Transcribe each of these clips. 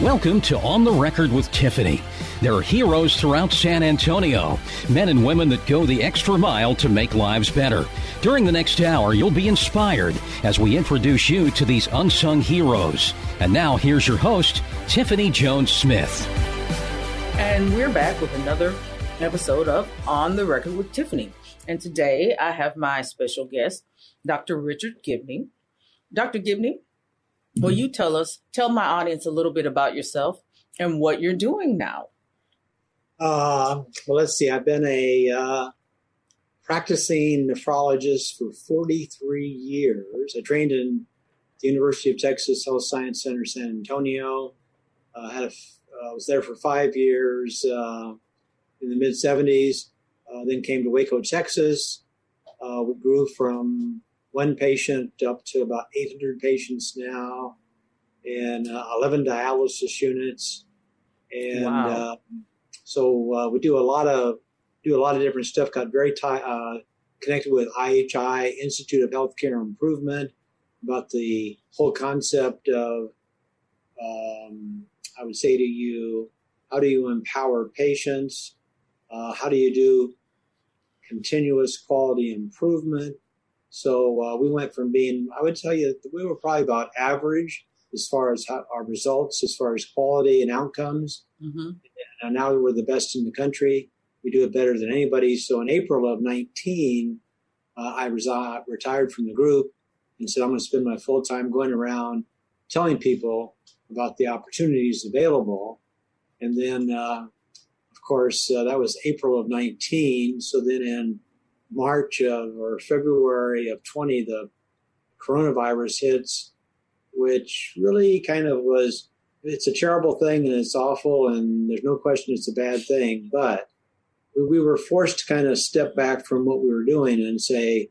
Welcome to On the Record with Tiffany. There are heroes throughout San Antonio, men and women that go the extra mile to make lives better. During the next hour, you'll be inspired as we introduce you to these unsung heroes. And now, here's your host, Tiffany Jones Smith. And we're back with another episode of On the Record with Tiffany. And today I have my special guest, Dr. Richard Gibney. Dr. Gibney, will you tell us, tell my audience a little bit about yourself and what you're doing now? Uh, well, let's see. I've been a uh, practicing nephrologist for 43 years. I trained in the University of Texas Health Science Center, San Antonio. Uh, had a, uh, was there for five years uh, in the mid 70s. Uh, then came to Waco, Texas. Uh, we grew from one patient up to about 800 patients now, and 11 dialysis units. And Wow. so uh, we do a lot of do a lot of different stuff. Got very ti uh, connected with IHI Institute of Healthcare Improvement about the whole concept of um, I would say to you, how do you empower patients? Uh, how do you do continuous quality improvement? So uh, we went from being, I would tell you, we were probably about average as far as how, our results, as far as quality and outcomes hmm and now we're the best in the country. We do it better than anybody. So in April of 19, uh, I resi- retired from the group and said, I'm going to spend my full time going around telling people about the opportunities available. And then, uh, of course, uh, that was April of 19. So then in March of or February of 20, the coronavirus hits, which really kind of was it's a terrible thing and it's awful and there's no question it's a bad thing but we, we were forced to kind of step back from what we were doing and say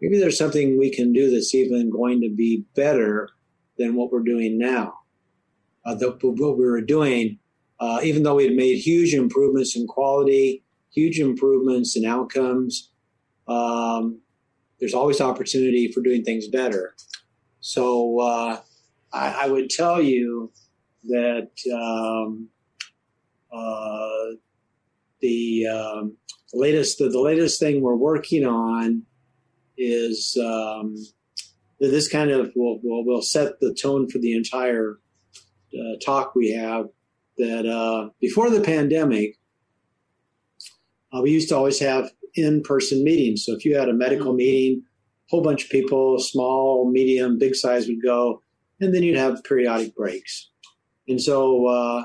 maybe there's something we can do that's even going to be better than what we're doing now. Uh, the, what we were doing uh, even though we had made huge improvements in quality huge improvements in outcomes um, there's always opportunity for doing things better so uh, I, I would tell you that um, uh, the, um, the latest the, the latest thing we're working on is um, that this kind of will, will will set the tone for the entire uh, talk we have. That uh, before the pandemic, uh, we used to always have in-person meetings. So if you had a medical meeting, a whole bunch of people, small, medium, big size, would go, and then you'd have periodic breaks. And so, uh,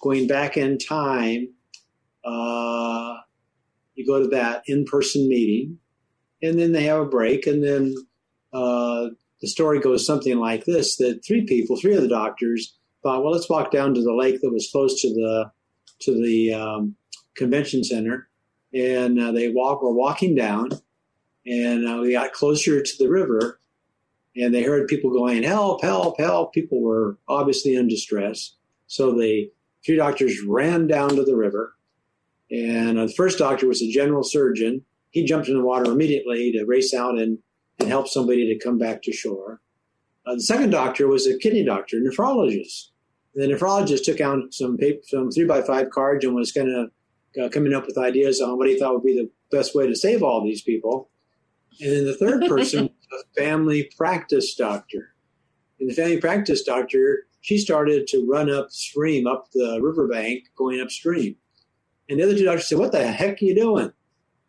going back in time, uh, you go to that in-person meeting, and then they have a break, and then uh, the story goes something like this: that three people, three of the doctors, thought, "Well, let's walk down to the lake that was close to the to the um, convention center," and uh, they walk were walking down, and uh, we got closer to the river, and they heard people going, help, help, help. People were obviously in distress. So the three doctors ran down to the river. And uh, the first doctor was a general surgeon. He jumped in the water immediately to race out and, and help somebody to come back to shore. Uh, the second doctor was a kidney doctor, nephrologist. The nephrologist took out some paper, some three by five cards and was going of uh, coming up with ideas on what he thought would be the best way to save all these people. And then the third person a family practice doctor. And the family practice doctor, she started to run upstream, up the riverbank, going upstream. And the other two doctors said, What the heck are you doing?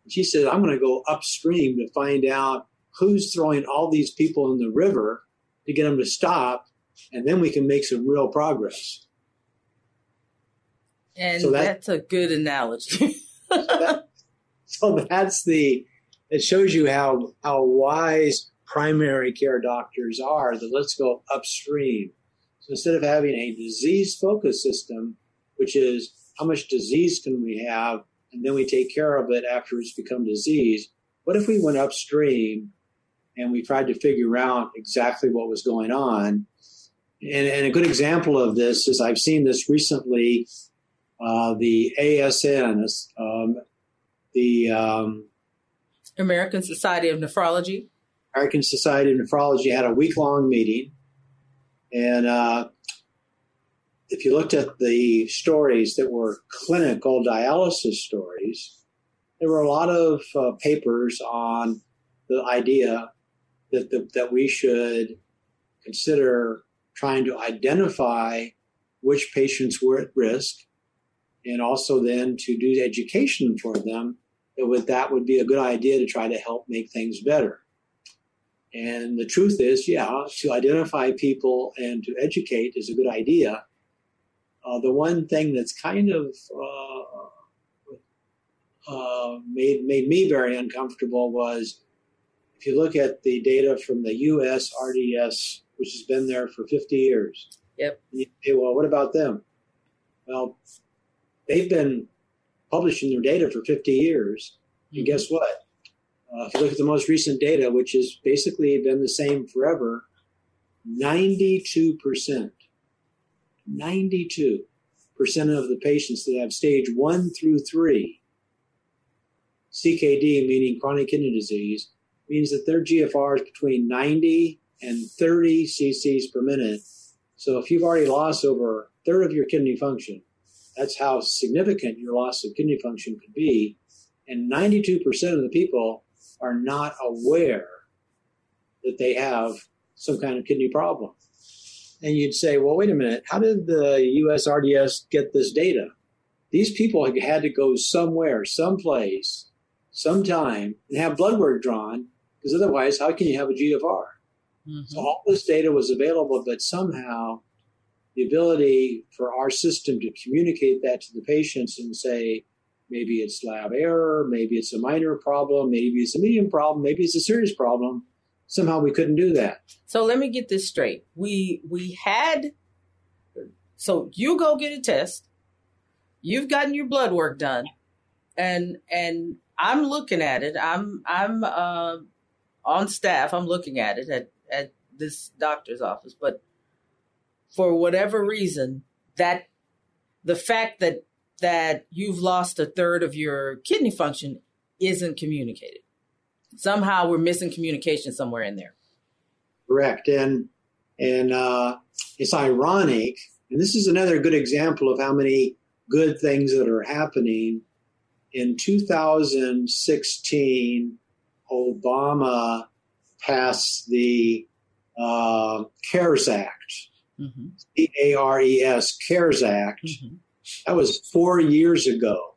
And she said, I'm going to go upstream to find out who's throwing all these people in the river to get them to stop, and then we can make some real progress. And So that- that's a good analogy. so, that, so that's the it shows you how how wise primary care doctors are that let's go upstream so instead of having a disease focused system which is how much disease can we have and then we take care of it after it's become disease what if we went upstream and we tried to figure out exactly what was going on and, and a good example of this is i've seen this recently uh, the asn um, the um, American Society of Nephrology. American Society of Nephrology had a week long meeting, and uh, if you looked at the stories that were clinical dialysis stories, there were a lot of uh, papers on the idea that the, that we should consider trying to identify which patients were at risk and also then to do education for them that would, that would be a good idea to try to help make things better. And the truth is, yeah, to identify people and to educate is a good idea. Uh, the one thing that's kind of uh, uh, made made me very uncomfortable was if you look at the data from the U.S. RDS, which has been there for 50 years. Yep. You say, well, what about them? Well, they've been publishing their data for 50 years. And mm-hmm. guess what? Uh, if you look at the most recent data, which has basically been the same forever, 92%, 92% of the patients that have stage one through three, CKD, meaning chronic kidney disease, means that their GFR is between 90 and 30 cc's per minute. So if you've already lost over a third of your kidney function, that's how significant your loss of kidney function could be. And 92% of the people are not aware that they have some kind of kidney problem. And you'd say, well, wait a minute, how did the US RDS get this data? These people had to go somewhere, someplace, sometime, and have blood work drawn, because otherwise, how can you have a GFR? Mm-hmm. So all this data was available, but somehow the ability for our system to communicate that to the patients and say, maybe it's lab error, maybe it's a minor problem, maybe it's a medium problem, maybe it's a serious problem. Somehow we couldn't do that. So let me get this straight. We we had so you go get a test. You've gotten your blood work done. And and I'm looking at it. I'm I'm uh, on staff. I'm looking at it at at this doctor's office, but for whatever reason, that the fact that that you've lost a third of your kidney function isn't communicated. Somehow we're missing communication somewhere in there. Correct. And and uh, it's ironic, and this is another good example of how many good things that are happening. In 2016, Obama passed the uh, CARES Act, mm-hmm. C A R E S, CARES Act. Mm-hmm. That was four years ago.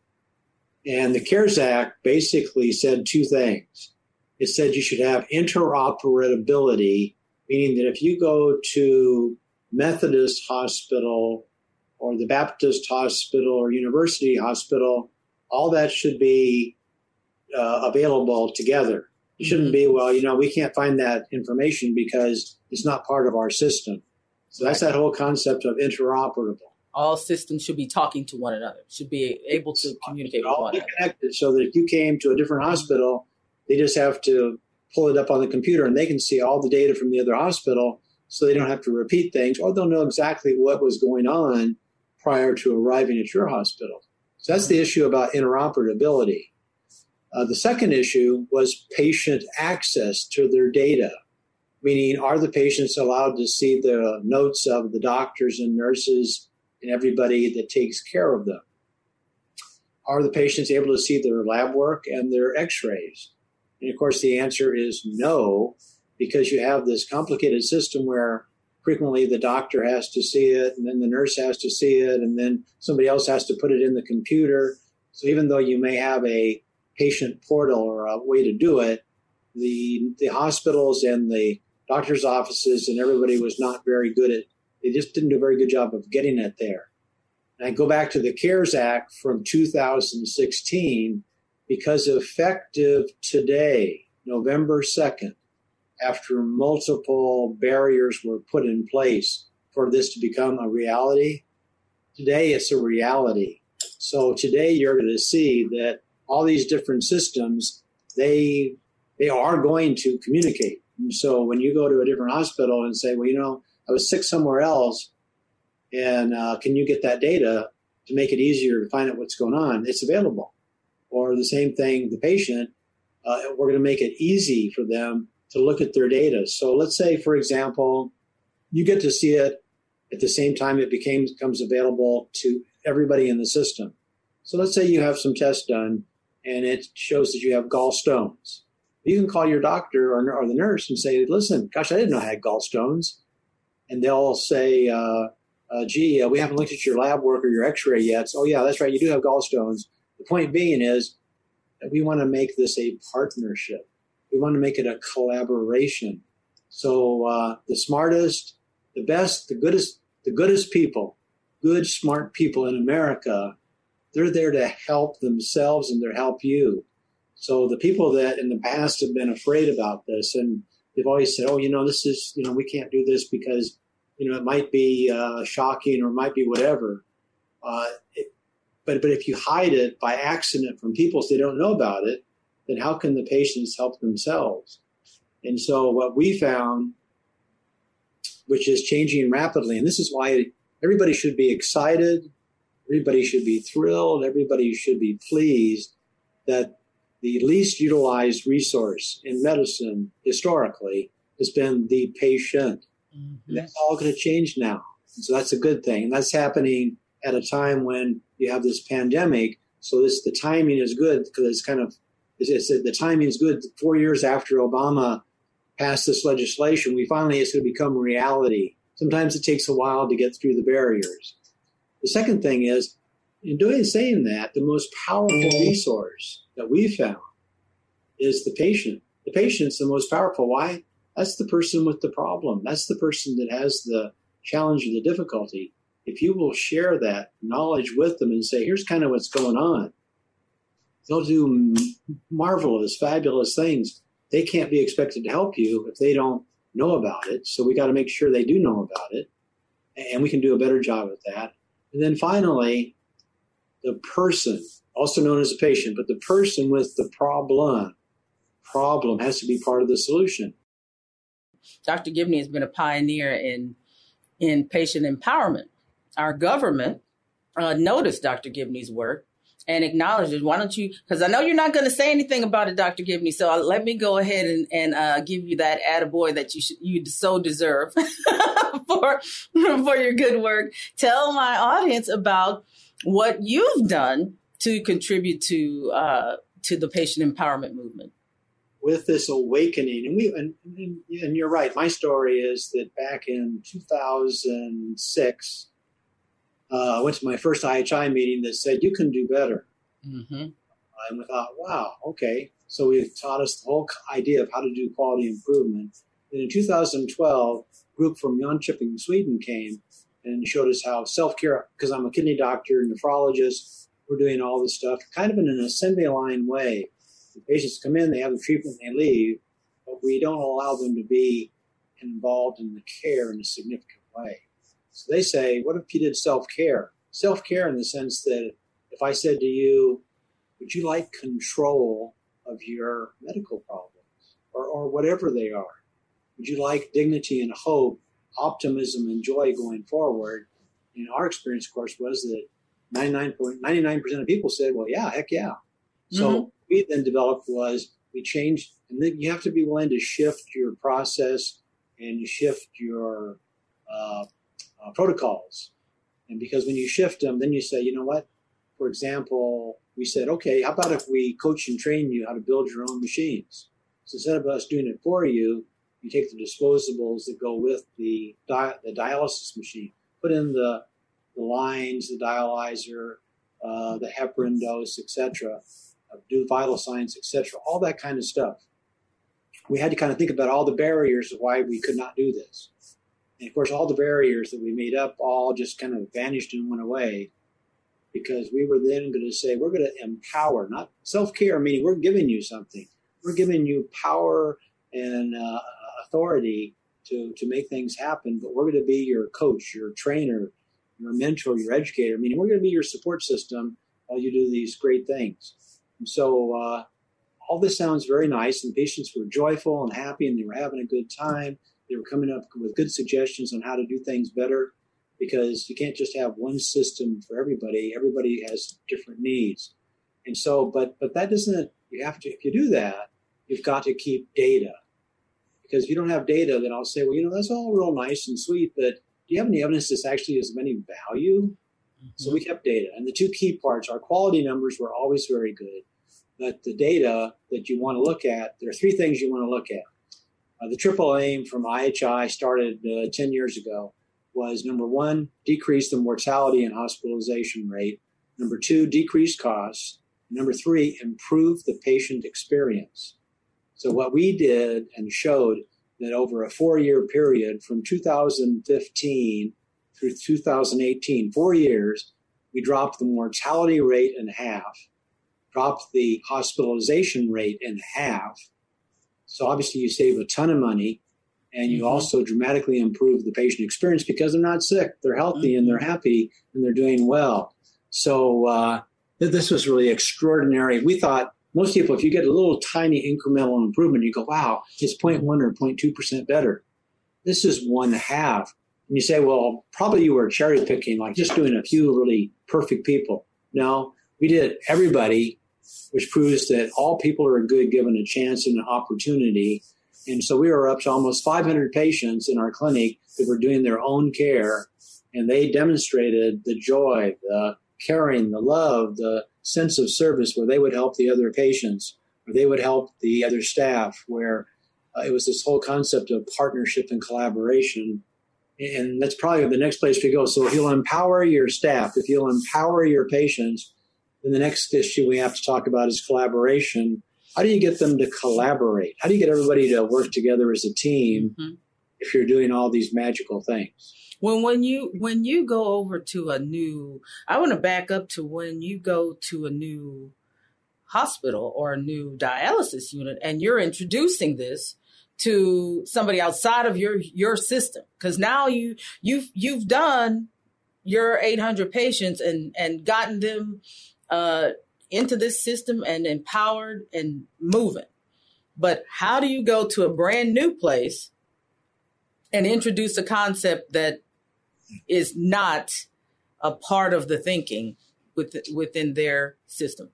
And the CARES Act basically said two things. It said you should have interoperability, meaning that if you go to Methodist Hospital or the Baptist Hospital or University Hospital, all that should be uh, available together. It shouldn't mm-hmm. be, well, you know, we can't find that information because it's not part of our system. So that's that whole concept of interoperable. All systems should be talking to one another, should be able to communicate with one another. connected so that if you came to a different hospital, they just have to pull it up on the computer and they can see all the data from the other hospital so they don't have to repeat things or they'll know exactly what was going on prior to arriving at your hospital. So that's the issue about interoperability. Uh, the second issue was patient access to their data meaning are the patients allowed to see the notes of the doctors and nurses and everybody that takes care of them? Are the patients able to see their lab work and their x rays? And of course, the answer is no, because you have this complicated system where frequently the doctor has to see it, and then the nurse has to see it, and then somebody else has to put it in the computer. So even though you may have a patient portal or a way to do it, the the hospitals and the doctors' offices and everybody was not very good at, they just didn't do a very good job of getting it there. And I go back to the CARES Act from 2016 because effective today, November 2nd, after multiple barriers were put in place for this to become a reality, today it's a reality. So today you're going to see that all these different systems, they they are going to communicate. So when you go to a different hospital and say, well, you know, I was sick somewhere else, and uh, can you get that data to make it easier to find out what's going on? It's available. Or the same thing, the patient, uh, we're going to make it easy for them to look at their data. So let's say, for example, you get to see it At the same time, it became becomes available to everybody in the system. So let's say you have some tests done and it shows that you have gallstones. You can call your doctor or, or the nurse and say, listen, gosh, I didn't know I had gallstones. And they'll say, uh, uh, gee, uh, we haven't looked at your lab work or your x-ray yet. So, oh, yeah, that's right. You do have gallstones. The point being is that we want to make this a partnership. We want to make it a collaboration. So uh, the smartest, the best, the goodest, the goodest people, good, smart people in America, they're there to help themselves and to help you. So the people that in the past have been afraid about this and they've always said, oh, you know, this is, you know, we can't do this because, you know, it might be uh, shocking or it might be whatever. Uh, it, but, but if you hide it by accident from people so they don't know about it, then how can the patients help themselves? And so what we found, which is changing rapidly, and this is why everybody should be excited, everybody should be thrilled, everybody should be pleased that the least utilized resource in medicine historically has been the patient. Mm-hmm. That's all going to change now. And so that's a good thing. And that's happening at a time when you have this pandemic. So this the timing is good because it's kind of it's, it's, the timing is good. Four years after Obama passed this legislation, we finally it's going to become reality. Sometimes it takes a while to get through the barriers. The second thing is, in doing saying that, the most powerful mm-hmm. resource that we found is the patient. The patient's the most powerful. Why? That's the person with the problem. That's the person that has the challenge or the difficulty. If you will share that knowledge with them and say, here's kind of what's going on, they'll do marvelous, fabulous things. They can't be expected to help you if they don't know about it. So we got to make sure they do know about it. And we can do a better job at that. And then finally, the person also known as a patient, but the person with the problem problem has to be part of the solution. Dr. Gibney has been a pioneer in in patient empowerment. Our government uh, noticed Dr. Gibney's work and acknowledged it. Why don't you? Because I know you're not going to say anything about it, Dr. Gibney. So uh, let me go ahead and, and uh, give you that attaboy that you should, you so deserve for for your good work. Tell my audience about what you've done to contribute to uh, to the patient empowerment movement? With this awakening, and we and, and you're right. My story is that back in 2006, uh, I went to my first IHI meeting that said you can do better, mm-hmm. and we thought, wow, okay. So we taught us the whole idea of how to do quality improvement. And in 2012, a group from Jönköping, Sweden came and showed us how self care, because I'm a kidney doctor, and nephrologist, we're doing all this stuff kind of in an assembly line way. The patients come in, they have the treatment, they leave, but we don't allow them to be involved in the care in a significant way. So they say, what if you did self care? Self care in the sense that if I said to you, would you like control of your medical problems or, or whatever they are? Would you like dignity and hope, optimism and joy going forward? And our experience, of course, was that 99.99% of people said, well, yeah, heck yeah. So mm-hmm. we then developed was we changed, and then you have to be willing to shift your process and shift your uh, uh, protocols. And because when you shift them, then you say, you know what? For example, we said, okay, how about if we coach and train you how to build your own machines? So instead of us doing it for you, you take the disposables that go with the, di- the dialysis machine, put in the the lines, the dialyzer, uh, the heparin dose, etc., uh, do vital signs, etc., all that kind of stuff. We had to kind of think about all the barriers of why we could not do this. And of course, all the barriers that we made up all just kind of vanished and went away because we were then going to say, we're going to empower, not self care, meaning we're giving you something. We're giving you power and uh, authority to, to make things happen, but we're going to be your coach, your trainer, your mentor, your educator. I Meaning, we're going to be your support system while you do these great things. And so, uh, all this sounds very nice, and patients were joyful and happy, and they were having a good time. They were coming up with good suggestions on how to do things better because you can't just have one system for everybody. Everybody has different needs. And so, but but that doesn't. You have to. If you do that, you've got to keep data because if you don't have data, then I'll say, well, you know, that's all real nice and sweet, but do you have any evidence this actually is of any value? Mm-hmm. So we kept data. And the two key parts, our quality numbers were always very good. But the data that you want to look at, there are three things you want to look at. Uh, the triple aim from IHI started uh, 10 years ago was number one, decrease the mortality and hospitalization rate. Number two, decrease costs. Number three, improve the patient experience. So what we did and showed that over a four year period from 2015 through 2018, four years, we dropped the mortality rate in half, dropped the hospitalization rate in half. So obviously you save a ton of money and you mm-hmm. also dramatically improve the patient experience because they're not sick, they're healthy mm-hmm. and they're mm-hmm. happy and they're doing well. So uh, this was really extraordinary. We thought most people, if you get a little tiny incremental improvement, you go, wow, it's 0.1 or 0.2% better. This is one half. And you say, well, probably you were cherry picking, like just doing a few really perfect people. No, we did everybody, which proves that all people are good given a chance and an opportunity. And so we were up to almost 500 patients in our clinic that were doing their own care. And they demonstrated the joy, the caring, the love, the sense of service where they would help the other patients, or they would help the other staff, where uh, it was this whole concept of partnership and collaboration. And that's probably the next place to go. So if you'll empower your staff, if you'll empower your patients, then the next issue we have to talk about is collaboration. How do you get them to collaborate? How do you get everybody to work together as a team mm-hmm. if you're doing all these magical things? When when you when you go over to a new i want to back up to when you go to a new hospital or a new dialysis unit and you're introducing this to somebody outside of your your system. Because now you you've you've done your 800 patients and and gotten them uh, into this system and empowered and moving. But how do you go to a brand new place and introduce a concept that is not a part of the thinking with, within their system.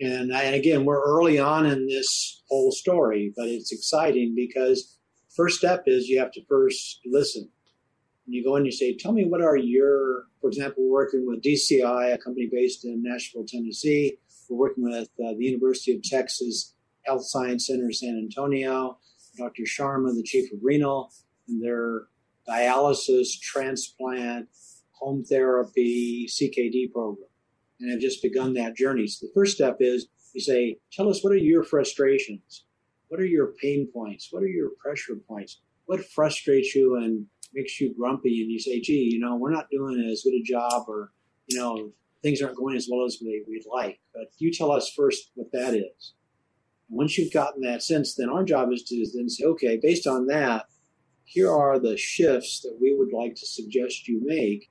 And, and again, we're early on in this whole story, but it's exciting because first step is you have to first listen. And you go in and you say, tell me what are your, for example, we're working with DCI, a company based in Nashville, Tennessee. We're working with uh, the University of Texas Health Science Center, San Antonio, Dr. Sharma, the chief of renal, and they're dialysis, transplant, home therapy, CKD program, and have just begun that journey. So the first step is you say, tell us what are your frustrations? What are your pain points? What are your pressure points? What frustrates you and makes you grumpy? And you say, gee, you know, we're not doing as good a job or, you know, things aren't going as well as we, would like. But you tell us first what that is. And once you've gotten that sense, then our job is to then say, okay, based on that, here are the shifts that we would like to suggest you make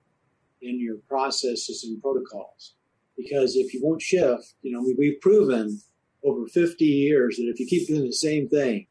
in your processes and protocols. Because if you won't shift, you know, we, we've proven over 50 years that if you keep doing the same thing,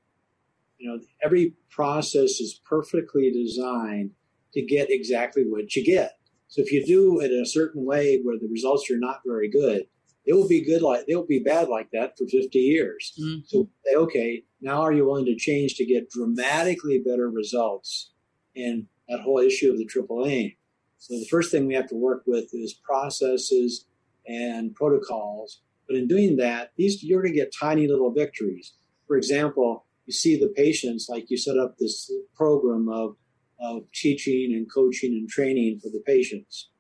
you know, every process is perfectly designed to get exactly what you get. So if you do it in a certain way where the results are not very good, it will be good like they will be bad like that for 50 years. Mm-hmm. So say, okay, now are you willing to change to get dramatically better results in that whole issue of the triple aim? So the first thing we have to work with is processes and protocols. But in doing that, these you're going to get tiny little victories. For example, you see the patients like you set up this program of of teaching and coaching and training for the patients.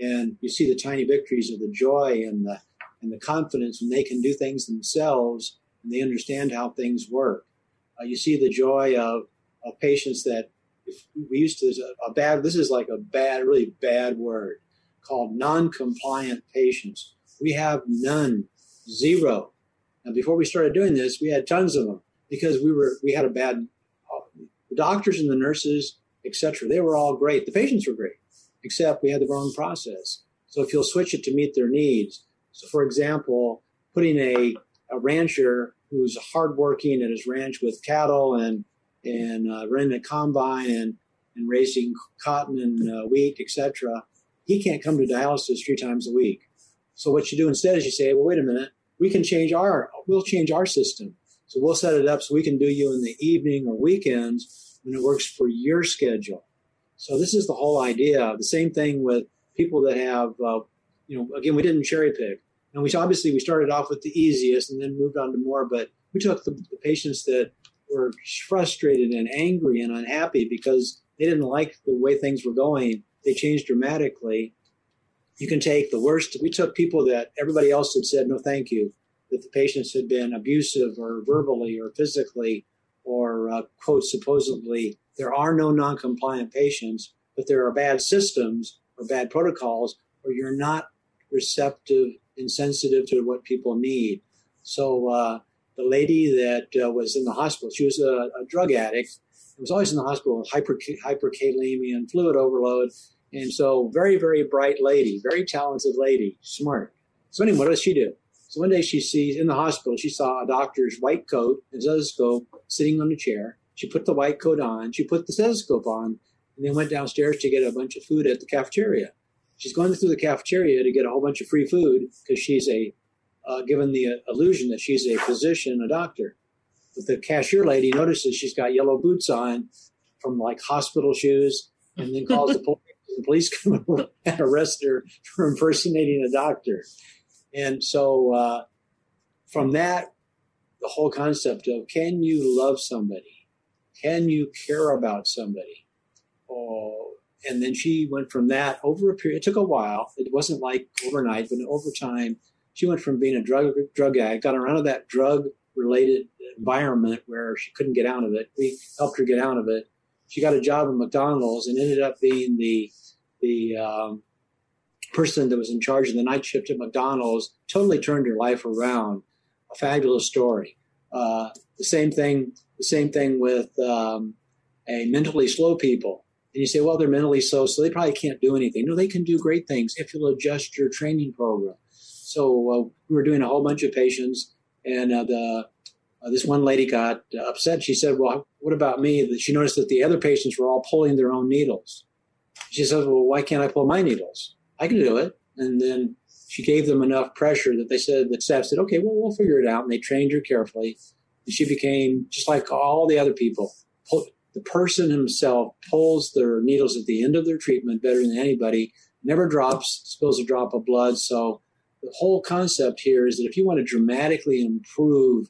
And you see the tiny victories of the joy and the and the confidence when they can do things themselves and they understand how things work. Uh, you see the joy of, of patients that we used to, a, a bad, this is like a bad, really bad word called non-compliant patients. We have none, zero. And before we started doing this, we had tons of them because we were, we had a bad, uh, the doctors and the nurses, etc. They were all great. The patients were great, except we had the wrong process. So if you'll switch it to meet their needs, so, for example, putting a, a rancher who's hardworking at his ranch with cattle and and uh, running a combine and and raising cotton and uh, wheat, etc. He can't come to dialysis three times a week. So what you do instead is you say, well, wait a minute, we can change our we'll change our system. So we'll set it up so we can do you in the evening or weekends when it works for your schedule. So this is the whole idea. The same thing with people that have, uh, you know, again, we didn't cherry pick. And we obviously we started off with the easiest and then moved on to more, but we took the, the patients that were frustrated and angry and unhappy because they didn't like the way things were going. They changed dramatically. You can take the worst. We took people that everybody else had said no, thank you, that the patients had been abusive or verbally or physically or uh, quote supposedly there are no non-compliant patients, but there are bad systems or bad protocols, or you're not receptive and sensitive to what people need. So uh, the lady that uh, was in the hospital, she was a, a drug addict. Was always in the hospital, hyper hyperkalemia and fluid overload, and so very very bright lady, very talented lady, smart. So anyway, what does she do? So one day she sees in the hospital, she saw a doctor's white coat and stethoscope sitting on a chair. She put the white coat on, she put the stethoscope on, and then went downstairs to get a bunch of food at the cafeteria. She's going through the cafeteria to get a whole bunch of free food because she's a uh, given the uh, illusion that she's a physician, a doctor. But the cashier lady notices she's got yellow boots on from like hospital shoes and then calls the police. The police come and arrest her for impersonating a doctor. And so uh, from that, the whole concept of can you love somebody? Can you care about somebody? Oh, and then she went from that over a period. It took a while. It wasn't like overnight, but over time, she went from being a drug drug addict, got around to that drug related environment where she couldn't get out of it. We helped her get out of it. She got a job at McDonald's and ended up being the the um, person that was in charge of the night shift at McDonald's. Totally turned her life around. A fabulous story. Uh, the same thing. The same thing with um, a mentally slow people. And you say, well, they're mentally slow, so they probably can't do anything. No, they can do great things if you'll adjust your training program. So uh, we were doing a whole bunch of patients, and uh, the uh, this one lady got upset. She said, "Well, what about me?" She noticed that the other patients were all pulling their own needles. She said, "Well, why can't I pull my needles? I can do it." And then she gave them enough pressure that they said the staff said, "Okay, well, we'll figure it out." And they trained her carefully, and she became just like all the other people. The person himself pulls their needles at the end of their treatment better than anybody. Never drops, spills a drop of blood. So the whole concept here is that if you want to dramatically improve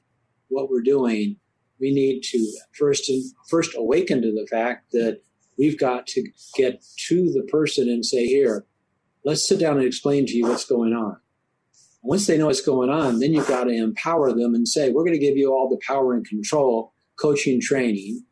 what we're doing, we need to first first awaken to the fact that we've got to get to the person and say, "Here, let's sit down and explain to you what's going on." Once they know what's going on, then you've got to empower them and say, "We're going to give you all the power and control, coaching, training."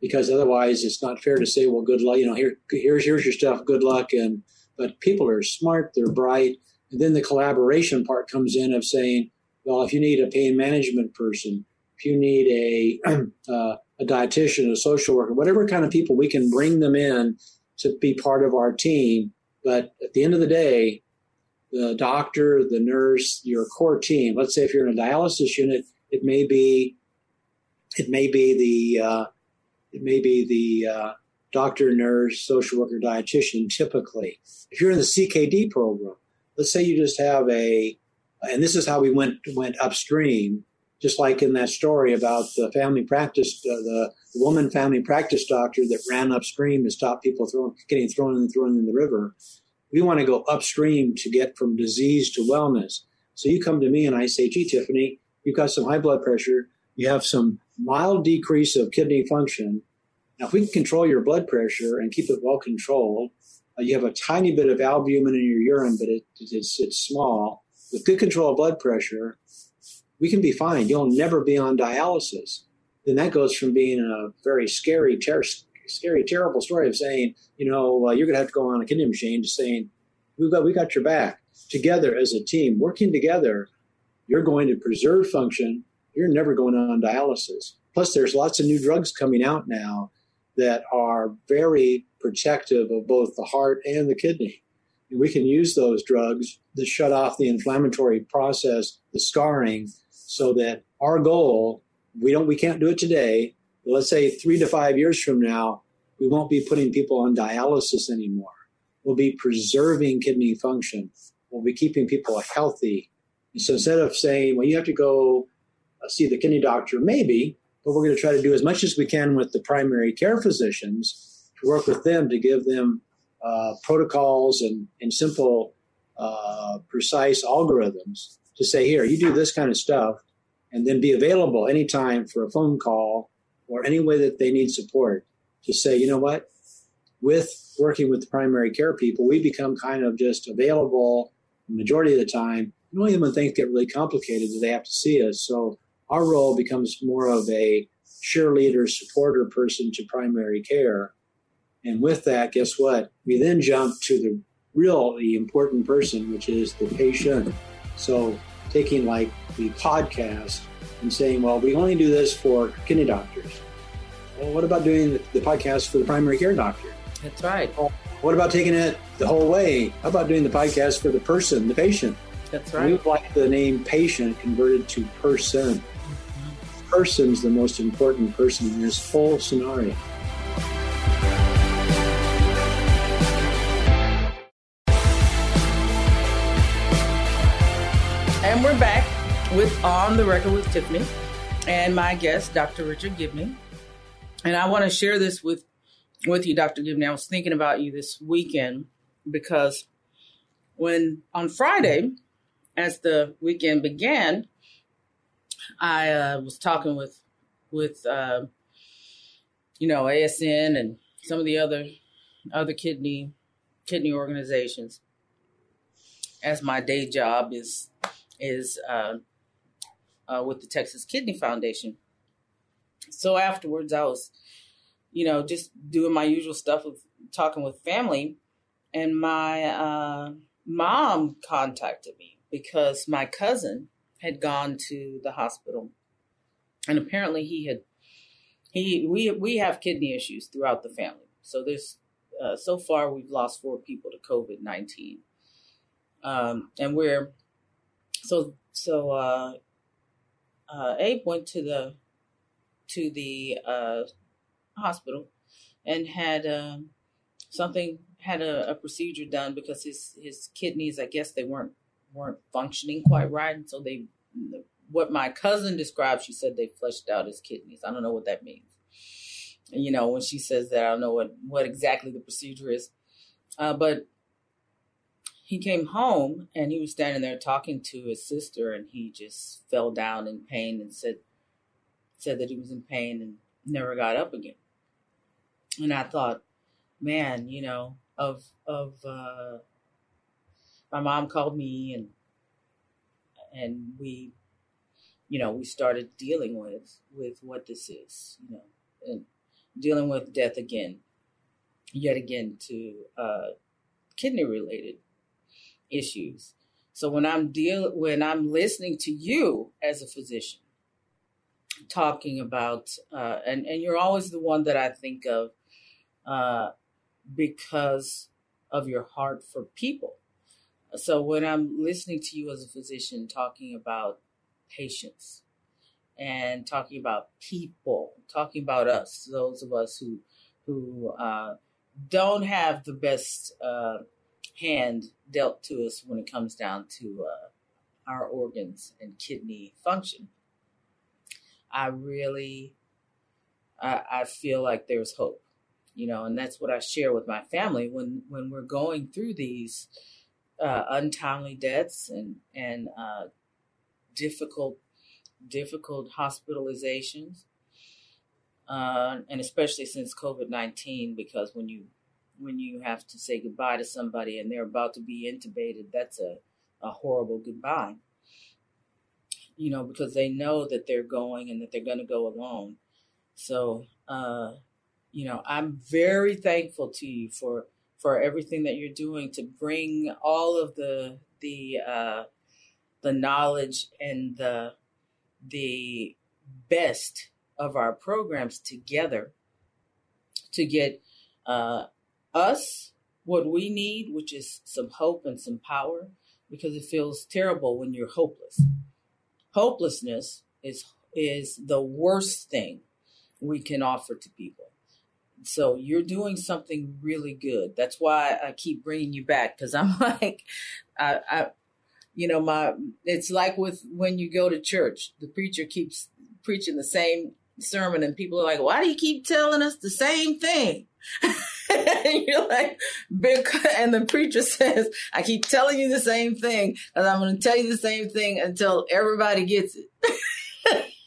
Because otherwise, it's not fair to say, "Well, good luck." You know, here, here's here's your stuff. Good luck. And but people are smart. They're bright and then the collaboration part comes in of saying, well, if you need a pain management person, if you need a uh, a dietitian, a social worker, whatever kind of people, we can bring them in to be part of our team. But at the end of the day, the doctor, the nurse, your core team. Let's say if you're in a dialysis unit, it may be it may be the uh, it may be the uh, doctor, nurse, social worker, dietitian. Typically, if you're in the CKD program, let's say you just have a, and this is how we went went upstream, just like in that story about the family practice, uh, the, the woman family practice doctor that ran upstream and stopped people throwing, getting thrown and thrown in the river. We want to go upstream to get from disease to wellness. So you come to me and I say, gee, Tiffany, you've got some high blood pressure. You have some mild decrease of kidney function. Now, if we can control your blood pressure and keep it well controlled, uh, you have a tiny bit of albumin in your urine, but it, it's, it's small. With good control of blood pressure, we can be fine. You'll never be on dialysis. Then that goes from being a very scary, ter- scary, terrible story of saying, you know, uh, you're going to have to go on a kidney machine to saying, we got, we got your back. Together as a team, working together, you're going to preserve function. You're never going on dialysis. Plus, there's lots of new drugs coming out now that are very protective of both the heart and the kidney. And we can use those drugs to shut off the inflammatory process, the scarring, so that our goal, we don't we can't do it today, but let's say three to five years from now, we won't be putting people on dialysis anymore. We'll be preserving kidney function. We'll be keeping people healthy. So instead of saying, well, you have to go see the kidney doctor, maybe, but we're going to try to do as much as we can with the primary care physicians to work with them to give them uh, protocols and, and simple, uh, precise algorithms to say, here, you do this kind of stuff, and then be available anytime for a phone call or any way that they need support to say, you know what, with working with the primary care people, we become kind of just available the majority of the time. Only when things get really complicated do they have to see us. So our role becomes more of a cheerleader, supporter person to primary care. And with that, guess what? We then jump to the really important person, which is the patient. So taking like the podcast and saying, well, we only do this for kidney doctors. Well, what about doing the podcast for the primary care doctor? That's right. Well, what about taking it the whole way? How about doing the podcast for the person, the patient? That's right. We would like the name patient converted to person. Person's the most important person in this whole scenario. And we're back with On the Record with Tiffany and my guest, Dr. Richard Gibney. And I want to share this with with you, Dr. Gibney. I was thinking about you this weekend because when on Friday, as the weekend began, I uh, was talking with with uh, you know ASN and some of the other other kidney kidney organizations. As my day job is is uh, uh, with the Texas Kidney Foundation. So afterwards, I was you know, just doing my usual stuff of talking with family. And my uh, mom contacted me because my cousin had gone to the hospital, and apparently he had he we we have kidney issues throughout the family. So there's uh, so far we've lost four people to COVID nineteen, um, and we're so so. Uh, uh, Abe went to the to the uh, hospital and had um, something had a, a, procedure done because his his kidneys, I guess they weren't weren't functioning quite right, and so they what my cousin described, she said they flushed out his kidneys. I don't know what that means. You know, when she says that, I don't know what what exactly the procedure is, uh, but he came home and he was standing there talking to his sister, and he just fell down in pain and said said that he was in pain and never got up again and I thought, man, you know, of of uh, my mom called me and and we, you know, we started dealing with with what this is, you know, and dealing with death again, yet again to uh, kidney related issues. So when I'm deal when I'm listening to you as a physician talking about uh, and and you're always the one that I think of uh, because of your heart for people. So when I'm listening to you as a physician talking about patients and talking about people, talking about us, those of us who who uh, don't have the best uh, hand dealt to us when it comes down to uh, our organs and kidney function, I really I, I feel like there's hope you know, and that's what I share with my family when when we're going through these uh, untimely deaths and and uh, difficult difficult hospitalizations, uh, and especially since COVID nineteen, because when you when you have to say goodbye to somebody and they're about to be intubated, that's a, a horrible goodbye. You know, because they know that they're going and that they're going to go alone. So, uh, you know, I'm very thankful to you for for everything that you're doing to bring all of the the uh, the knowledge and the the best of our programs together to get uh, us what we need, which is some hope and some power, because it feels terrible when you're hopeless. Hopelessness is is the worst thing we can offer to people. So you're doing something really good. That's why I keep bringing you back because I'm like, I, I, you know, my it's like with when you go to church, the preacher keeps preaching the same sermon and people are like, why do you keep telling us the same thing? and you're like, and the preacher says, I keep telling you the same thing, and I'm going to tell you the same thing until everybody gets it.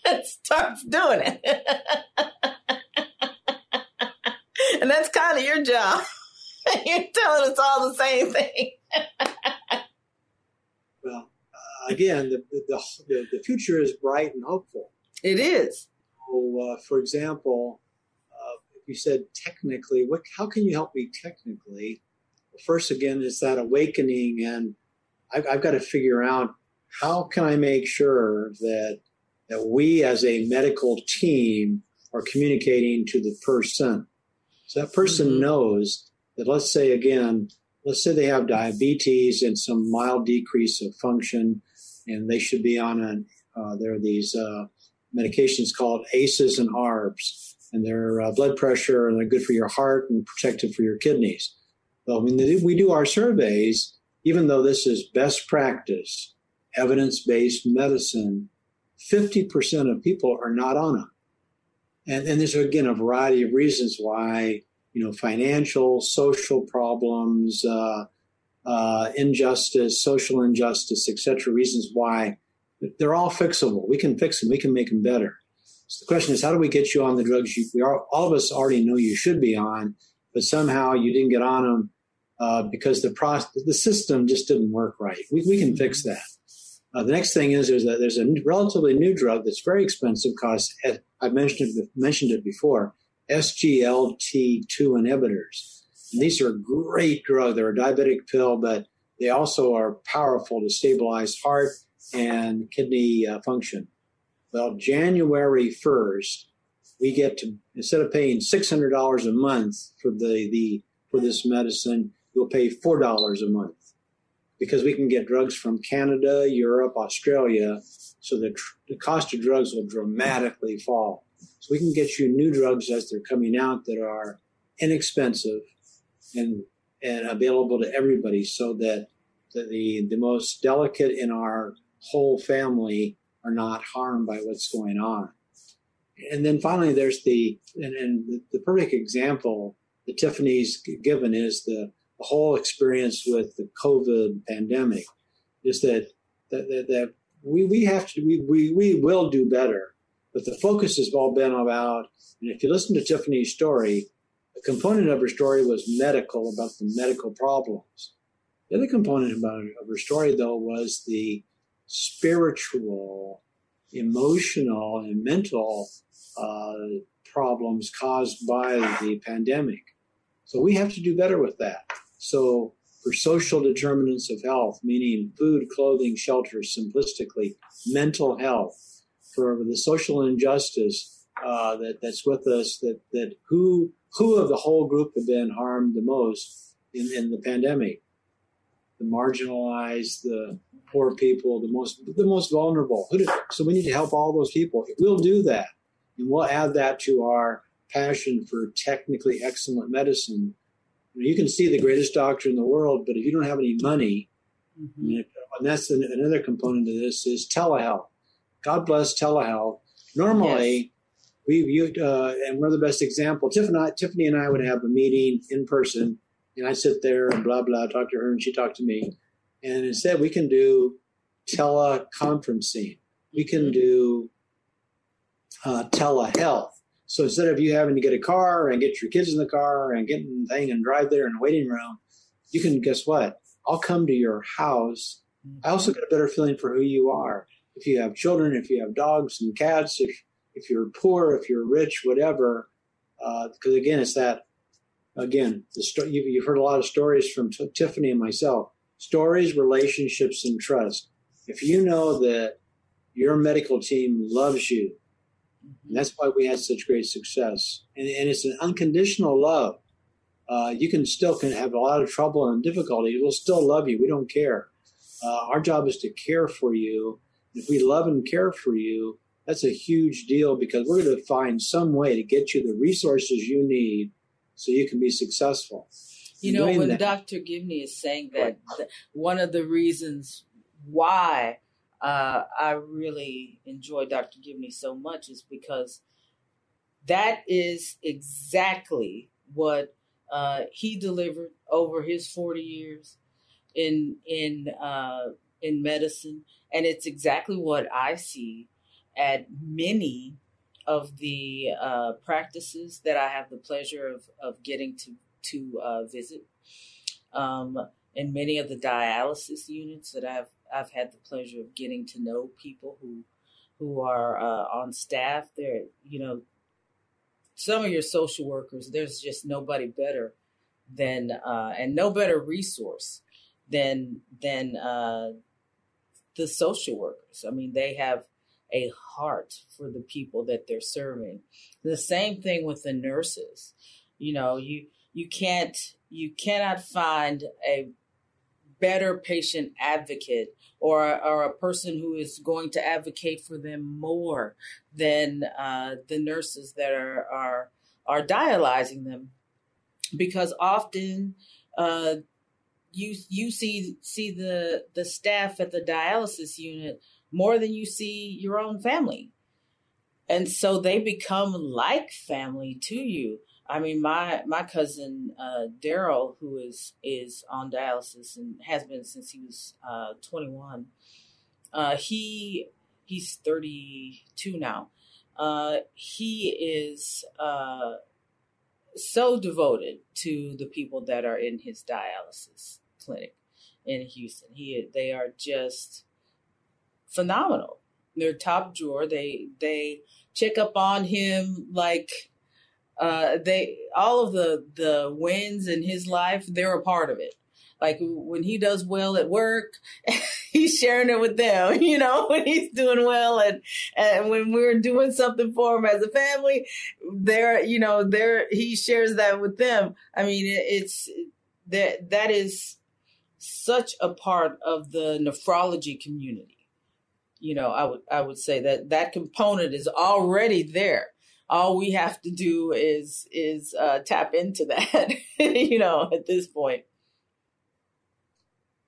and starts doing it. And that's kind of your job. you're telling us all the same thing. well, uh, again, the, the, the, the future is bright and hopeful. It is. So, uh, for example, you said technically, what? How can you help me technically? First, again, is that awakening, and I've, I've got to figure out how can I make sure that that we as a medical team are communicating to the person, so that person mm-hmm. knows that. Let's say again, let's say they have diabetes and some mild decrease of function, and they should be on a, uh, there are these uh, medications called ACEs and ARBs and they're uh, blood pressure and they're good for your heart and protective for your kidneys. Well, when we do our surveys, even though this is best practice, evidence based medicine, 50% of people are not on them. And, and there's again a variety of reasons why, you know, financial, social problems, uh, uh, injustice, social injustice, etc. Reasons why they're all fixable. We can fix them. We can make them better. So the question is, how do we get you on the drugs you, we are, all of us already know you should be on, but somehow you didn't get on them uh, because the process, the system just didn't work right. We, we can fix that. Uh, the next thing is there's a, there's a relatively new drug that's very expensive. Costs I mentioned it, mentioned it before. SGLT2 inhibitors. And these are great drugs. They're a diabetic pill, but they also are powerful to stabilize heart and kidney uh, function. Well, January 1st, we get to instead of paying $600 a month for the, the for this medicine, you'll pay $4 a month because we can get drugs from Canada, Europe, Australia, so the, tr- the cost of drugs will dramatically fall. So we can get you new drugs as they're coming out that are inexpensive and and available to everybody so that the, the, the most delicate in our whole family are not harmed by what's going on. And then finally, there's the, and, and the, the perfect example that Tiffany's given is the, the whole experience with the COVID pandemic is that, that, that, that we, we have to, we, we, we will do better. But the focus has all been about, and if you listen to Tiffany's story, a component of her story was medical, about the medical problems. The other component about, of her story, though, was the spiritual, emotional, and mental uh, problems caused by the pandemic. So we have to do better with that. So for social determinants of health, meaning food, clothing, shelter, simplistically, mental health, for the social injustice uh, that, that's with us, that, that who, who of the whole group have been harmed the most in, in the pandemic? The marginalized, the poor people, the most the most vulnerable. So we need to help all those people. We'll do that, and we'll add that to our passion for technically excellent medicine. You can see the greatest doctor in the world, but if you don't have any money, mm-hmm. and that's another component of this is telehealth. God bless telehealth. Normally, yes. we viewed, uh, and we're the best example. Tiffany, Tiffany and I would have a meeting in person, and I sit there and blah blah, talk to her, and she talked to me. And instead, we can do teleconferencing. We can mm-hmm. do uh, telehealth. So instead of you having to get a car and get your kids in the car and get in the thing and drive there in the waiting room, you can guess what? I'll come to your house. I also mm-hmm. get a better feeling for who you are. If you have children, if you have dogs and cats, if if you're poor, if you're rich, whatever. Because uh, again, it's that. Again, the sto- you've, you've heard a lot of stories from T- Tiffany and myself stories, relationships, and trust. If you know that your medical team loves you, and that's why we had such great success, and, and it's an unconditional love. Uh, you can still can have a lot of trouble and difficulty. We'll still love you. We don't care. Uh, our job is to care for you. If we love and care for you, that's a huge deal because we're going to find some way to get you the resources you need so you can be successful. You know, when that. Dr. Gibney is saying that, right. one of the reasons why uh, I really enjoy Dr. Gibney so much is because that is exactly what uh, he delivered over his 40 years in in uh, in medicine, and it's exactly what I see at many of the uh, practices that I have the pleasure of of getting to to uh, visit, um, and many of the dialysis units that I've I've had the pleasure of getting to know people who who are uh, on staff. There, you know, some of your social workers. There's just nobody better than uh, and no better resource than than uh, the social workers. I mean, they have a heart for the people that they're serving. The same thing with the nurses. You know, you you can't you cannot find a better patient advocate or, or a person who is going to advocate for them more than uh, the nurses that are, are are dialyzing them. Because often uh, you you see see the the staff at the dialysis unit more than you see your own family. And so they become like family to you i mean my my cousin uh, daryl who is is on dialysis and has been since he was uh, 21 uh, he he's 32 now uh, he is uh, so devoted to the people that are in his dialysis clinic in Houston. He they are just phenomenal. They're top drawer. They they check up on him like uh, they all of the the wins in his life. They're a part of it. Like when he does well at work, he's sharing it with them. You know, when he's doing well, and and when we're doing something for him as a family, there, you know, there he shares that with them. I mean, it, it's that that is such a part of the nephrology community. You know, I would I would say that that component is already there. All we have to do is is uh, tap into that. you know, at this point.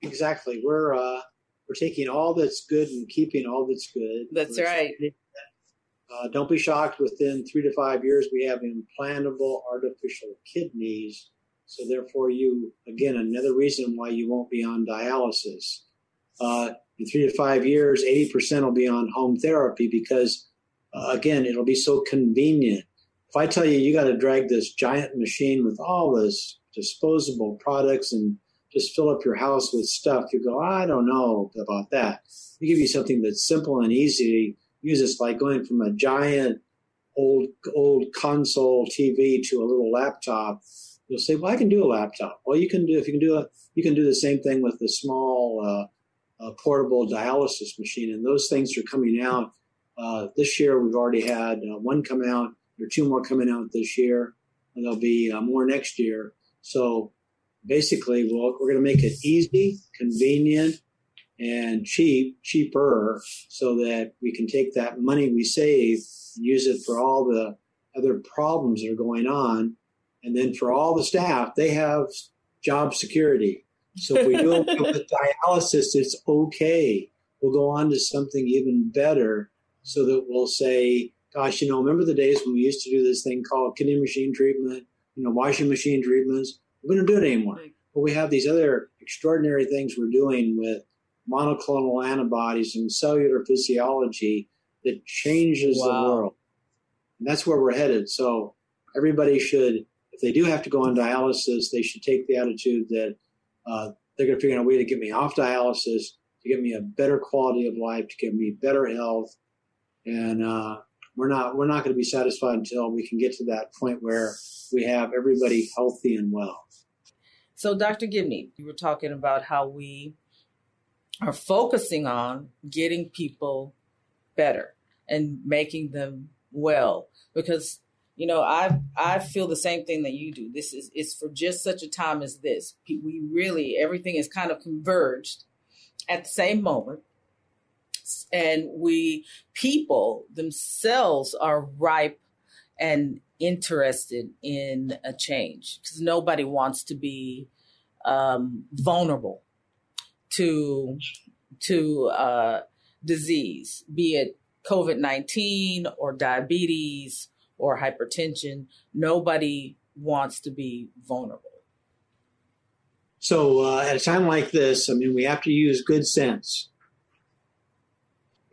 Exactly. We're uh, we're taking all that's good and keeping all that's good. That's we're right. Uh, don't be shocked. Within three to five years, we have implantable artificial kidneys so therefore, you again another reason why you won't be on dialysis. Uh, in three to five years, eighty percent will be on home therapy because uh, again it'll be so convenient. If I tell you you got to drag this giant machine with all this disposable products and just fill up your house with stuff, you go, I don't know about that. We give you something that's simple and easy to use. It's like going from a giant old old console TV to a little laptop you'll say, "Well, I can do a laptop." Well, you can do if you can do a you can do the same thing with the small uh, uh, portable dialysis machine, and those things are coming out uh, this year. We've already had uh, one come out. There are two more coming out this year, and there'll be uh, more next year. So basically, we'll, we're going to make it easy, convenient, and cheap, cheaper, so that we can take that money we save and use it for all the other problems that are going on and then for all the staff, they have job security. So if we do it with dialysis, it's okay. We'll go on to something even better so that we'll say, gosh, you know, remember the days when we used to do this thing called kidney machine treatment, you know, washing machine treatments? We don't do it anymore. But we have these other extraordinary things we're doing with monoclonal antibodies and cellular physiology that changes wow. the world. And that's where we're headed. So everybody should if they do have to go on dialysis, they should take the attitude that uh, they're going to figure out a way to get me off dialysis, to give me a better quality of life, to give me better health, and uh, we're not we're not going to be satisfied until we can get to that point where we have everybody healthy and well. So, Dr. Gibney, you were talking about how we are focusing on getting people better and making them well because you know i i feel the same thing that you do this is it's for just such a time as this we really everything is kind of converged at the same moment and we people themselves are ripe and interested in a change because nobody wants to be um, vulnerable to to uh, disease, be it COVID nineteen or diabetes or hypertension. Nobody wants to be vulnerable. So, uh, at a time like this, I mean, we have to use good sense.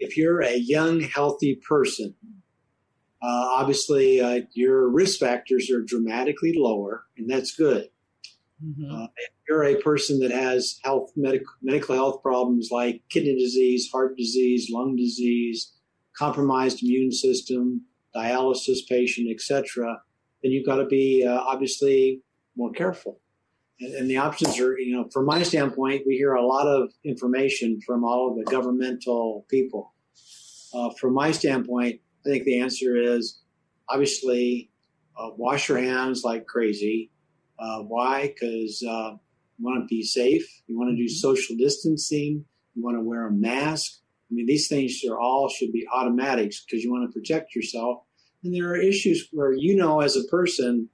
If you're a young, healthy person, uh, obviously uh, your risk factors are dramatically lower, and that's good. Mm-hmm. Uh, if you're a person that has health medical medical health problems like kidney disease, heart disease, lung disease, compromised immune system, dialysis patient, etc., then you've got to be uh, obviously more careful. And, and, the options are, you know, from my standpoint, we hear a lot of information from all of the governmental people. Uh, from my standpoint, I think the answer is obviously uh, wash your hands like crazy. Uh, why? Because uh, you want to be safe. You want to do mm-hmm. social distancing. You want to wear a mask. I mean, these things are all should be automatics because you want to protect yourself. And there are issues where you know as a person,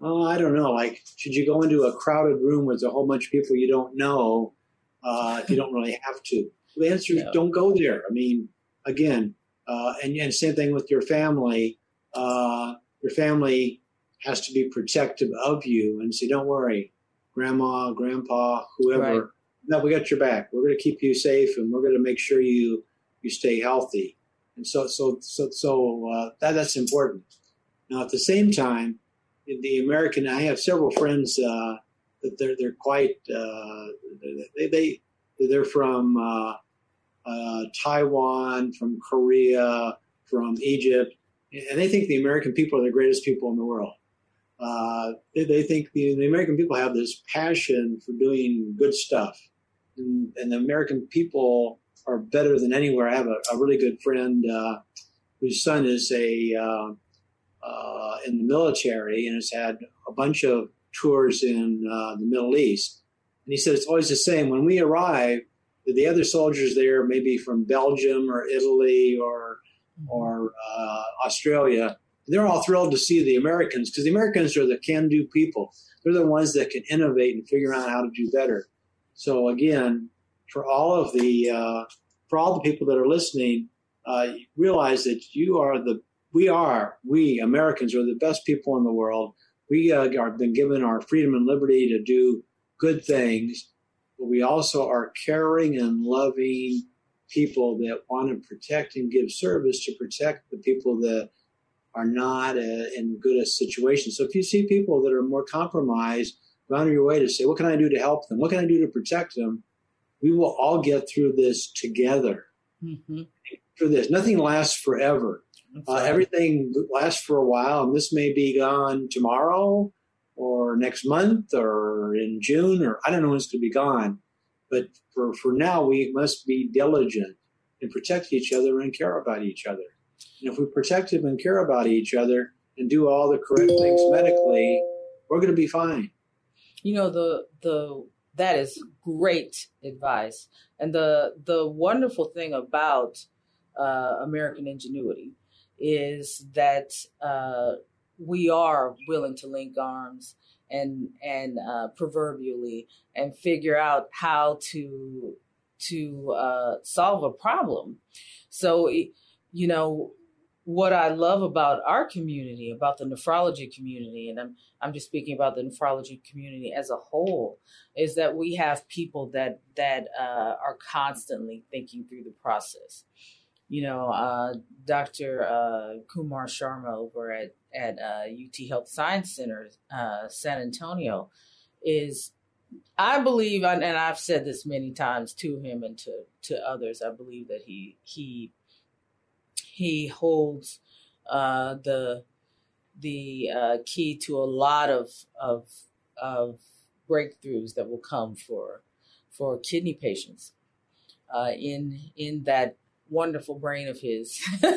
oh, I don't know, like should you go into a crowded room with a whole bunch of people you don't know uh, if you don't really have to? The answer is don't go there. I mean, again, uh, and, and same thing with your family. Uh, your family has to be protective of you and say, don't worry, grandma, grandpa, whoever, right. no, we got your back. We're going to keep you safe and we're going to make sure you, you stay healthy. And so, so, so, so uh, that, that's important. Now, at the same time, in the American, I have several friends uh, that they're, they're quite, uh, they, they, they're from uh, Taiwan, from Korea, from Egypt, and they think the American people are the greatest people in the world. Uh, they, they, think the, the, American people have this passion for doing good stuff, and, and, the American people are better than anywhere. I have a, a really good friend uh, whose son is a uh, uh in the military and has had a bunch of tours in uh, the Middle East, and he said it's always the same. When we arrive, the other soldiers there, maybe from Belgium or Italy or or uh, Australia, they're all thrilled to see the Americans because the Americans are the can-do people. They're the ones that can innovate and figure out how to do better. So again, for all of the uh, for all the people that are listening, uh, realize that you are the we are we Americans are the best people in the world. We uh, are been given our freedom and liberty to do good things, but we also are caring and loving people that want to protect and give service to protect the people that are not uh, in good a situation. So if you see people that are more compromised, go out of your way to say, what can I do to help them? What can I do to protect them? We will all get through this together. Mm-hmm. For this, nothing lasts forever. Uh, everything lasts for a while, and this may be gone tomorrow, or next month, or in June, or I don't know when it's going to be gone. But for, for now, we must be diligent and protect each other and care about each other. And if we protect and care about each other and do all the correct things medically, we're going to be fine. You know the the that is great advice, and the the wonderful thing about uh, American ingenuity is that uh, we are willing to link arms and and uh, proverbially and figure out how to to uh, solve a problem. So, you know, what I love about our community, about the nephrology community, and I'm I'm just speaking about the nephrology community as a whole, is that we have people that that uh, are constantly thinking through the process. You know, uh, Dr. Uh, Kumar Sharma over at at UT uh, Health Science Center, uh, San Antonio, is I believe, and I've said this many times to him and to to others. I believe that he he he holds uh, the the uh, key to a lot of of of breakthroughs that will come for for kidney patients uh, in in that wonderful brain of his.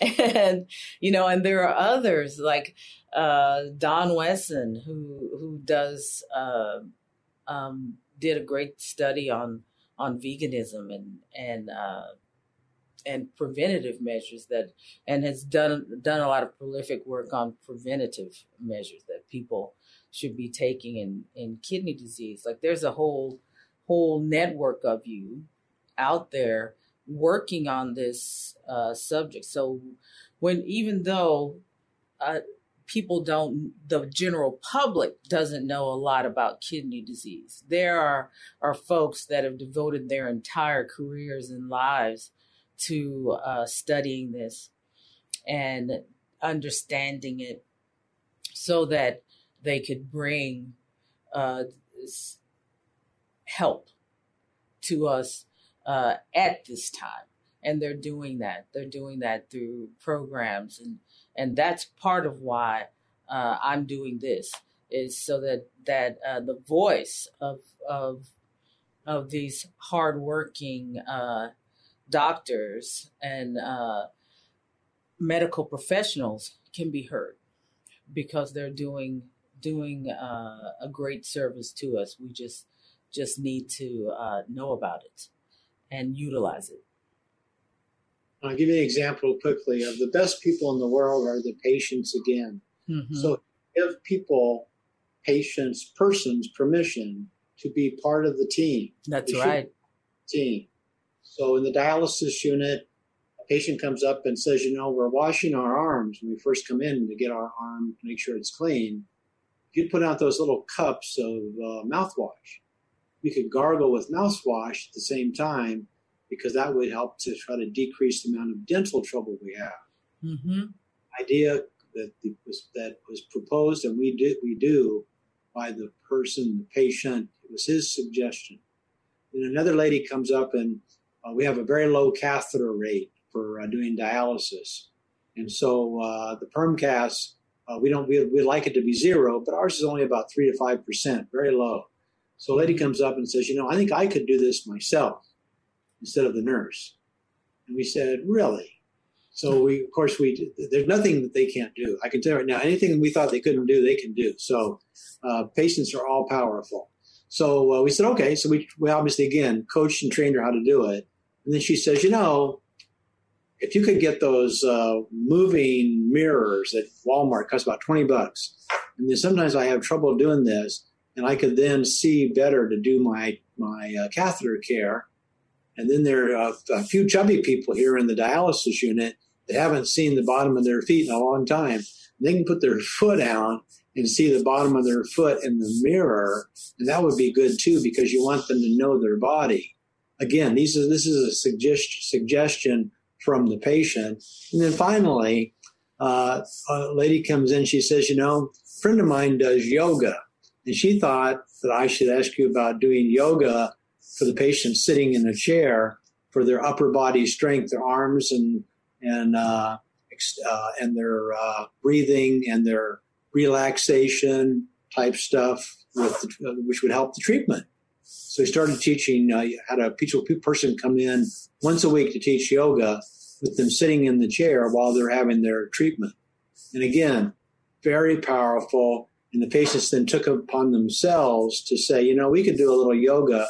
And you know and there are others like uh, don wesson who who does uh, um, did a great study on on veganism and and uh, and preventative measures that and has done done a lot of prolific work on preventative measures that people should be taking in in kidney disease. Like there's a whole whole network of you out there working on this uh, subject. So when even though uh, people don't the general public doesn't know a lot about kidney disease there are are folks that have devoted their entire careers and lives to uh, studying this and understanding it so that they could bring uh, help to us uh, at this time. And they're doing that. They're doing that through programs. And and that's part of why uh, I'm doing this is so that that uh, the voice of of of these hardworking uh, doctors and uh, medical professionals can be heard because they're doing doing uh, a great service to us. We just just need to uh, know about it and utilize it. I'll give you an example quickly of the best people in the world are the patients again. Mm-hmm. So give people, patients, persons permission to be part of the team. That's right. Team. So in the dialysis unit, a patient comes up and says, you know, we're washing our arms when we first come in to get our arm, to make sure it's clean. You'd put out those little cups of uh, mouthwash. We could gargle with mouthwash at the same time because that would help to try to decrease the amount of dental trouble we have. Mm-hmm. Idea that the, was that was proposed and we did we do by the person, the patient. It was his suggestion. Then another lady comes up and uh, we have a very low catheter rate for uh, doing dialysis, and so uh, the PermCaths uh, we don't we we like it to be zero, but ours is only about three to five percent, very low. So a lady comes up and says, you know, I think I could do this myself instead of the nurse. And we said, really? So we, of course, we there's nothing that they can't do. I can tell you right now, anything we thought they couldn't do, they can do. So uh, patients are all powerful. So uh, we said, okay. So we, we obviously again coached and trained her how to do it. And then she says, you know, if you could get those uh, moving mirrors at Walmart, cost about twenty bucks. And then sometimes I have trouble doing this, and I could then see better to do my my uh, catheter care and then there are a, a few chubby people here in the dialysis unit that haven't seen the bottom of their feet in a long time. They can put their foot out and see the bottom of their foot in the mirror, and that would be good too because you want them to know their body. Again, these are, this is a suggest, suggestion from the patient. And then finally, uh, a lady comes in, she says, You know, friend of mine does yoga, and she thought that I should ask you about doing yoga for the patient sitting in a chair for their upper body strength, their arms and and uh, uh, and their uh, breathing and their relaxation type stuff, with the, which would help the treatment. So he started teaching. Uh, had a person come in once a week to teach yoga with them sitting in the chair while they're having their treatment. And again, very powerful. And the patients then took upon themselves to say, you know, we could do a little yoga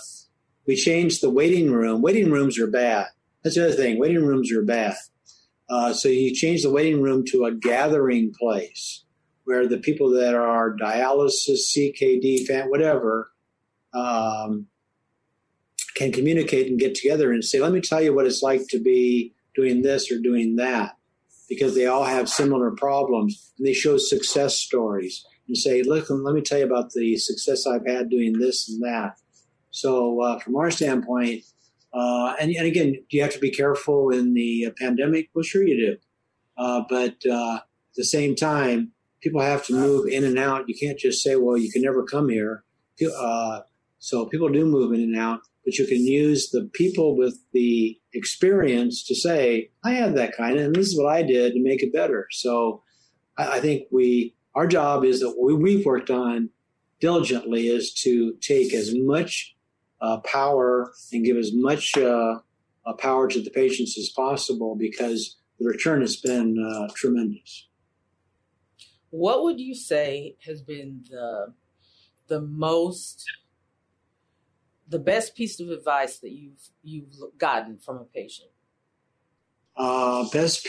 we changed the waiting room. Waiting rooms are bad. That's the other thing. Waiting rooms are bad. Uh, so you change the waiting room to a gathering place where the people that are dialysis, CKD, whatever, um, can communicate and get together and say, let me tell you what it's like to be doing this or doing that because they all have similar problems and they show success stories and say, look, let me tell you about the success I've had doing this and that. So uh, from our standpoint, uh, and, and, again, do you have to be careful in the pandemic? Well, sure you do. Uh, but uh, at the same time, people have to move in and out. You can't just say, well, you can never come here. Uh, so people do move in and out, but you can use the people with the experience to say, I have that kind of, and this is what I did to make it better. So I, I think we, our job is that we, we've worked on diligently is to take as much uh, power and give as much uh, uh, power to the patients as possible because the return has been uh, tremendous. What would you say has been the the most the best piece of advice that you've you've gotten from a patient? Uh, best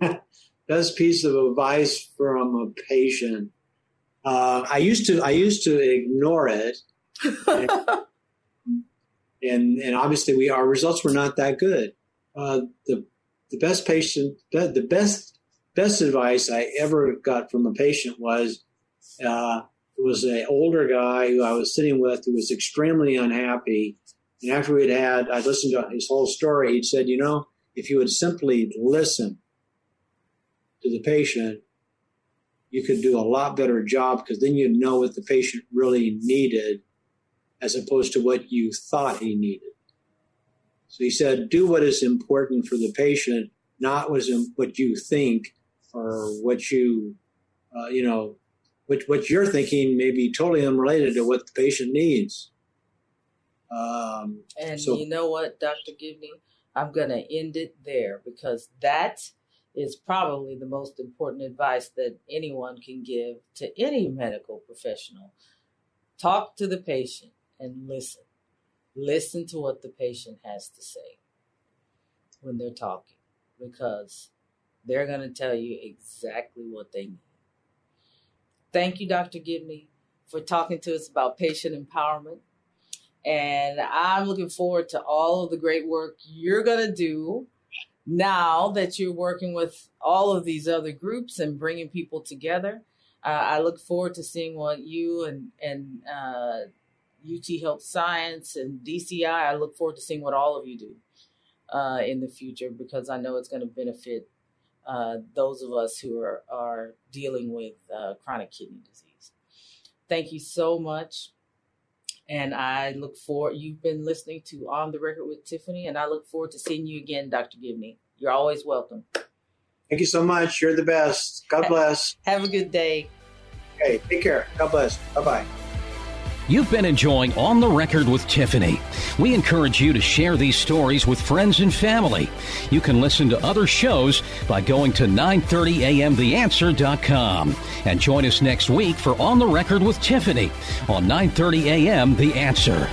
best piece of advice from a patient. Uh, I used to I used to ignore it. and and obviously we our results were not that good. Uh, the the best patient the best best advice I ever got from a patient was uh, it was an older guy who I was sitting with who was extremely unhappy. And after we'd had, I listened to his whole story, he said, you know, if you would simply listen to the patient, you could do a lot better job because then you'd know what the patient really needed as opposed to what you thought he needed. So he said, do what is important for the patient, not what, you think or what you, uh, you know, what, what you're thinking may be totally unrelated to what the patient needs. Um, and so, you know what, Dr. Gibney? I'm going to end it there because that is probably the most important advice that anyone can give to any medical professional. Talk to the patient and listen. Listen to what the patient has to say when they're talking because they're going to tell you exactly what they need. Thank you, Dr. Gibney, for talking to us about patient empowerment. And I'm looking forward to all of the great work you're going to do now that you're working with all of these other groups and bringing people together. Uh, I look forward to seeing what you and, and uh, UT Health Science and DCI, I look forward to seeing what all of you do uh, in the future because I know it's going to benefit uh, those of us who are, are dealing with uh, chronic kidney disease. Thank you so much. And I look forward, you've been listening to On the Record with Tiffany, and I look forward to seeing you again, Dr. Gibney. You're always welcome. Thank you so much. You're the best. God bless. Have a good day. Okay, take care. God bless. Bye bye. You've been enjoying On the Record with Tiffany. We encourage you to share these stories with friends and family. You can listen to other shows by going to 930amtheanswer.com and join us next week for On the Record with Tiffany on 930 AM The Answer.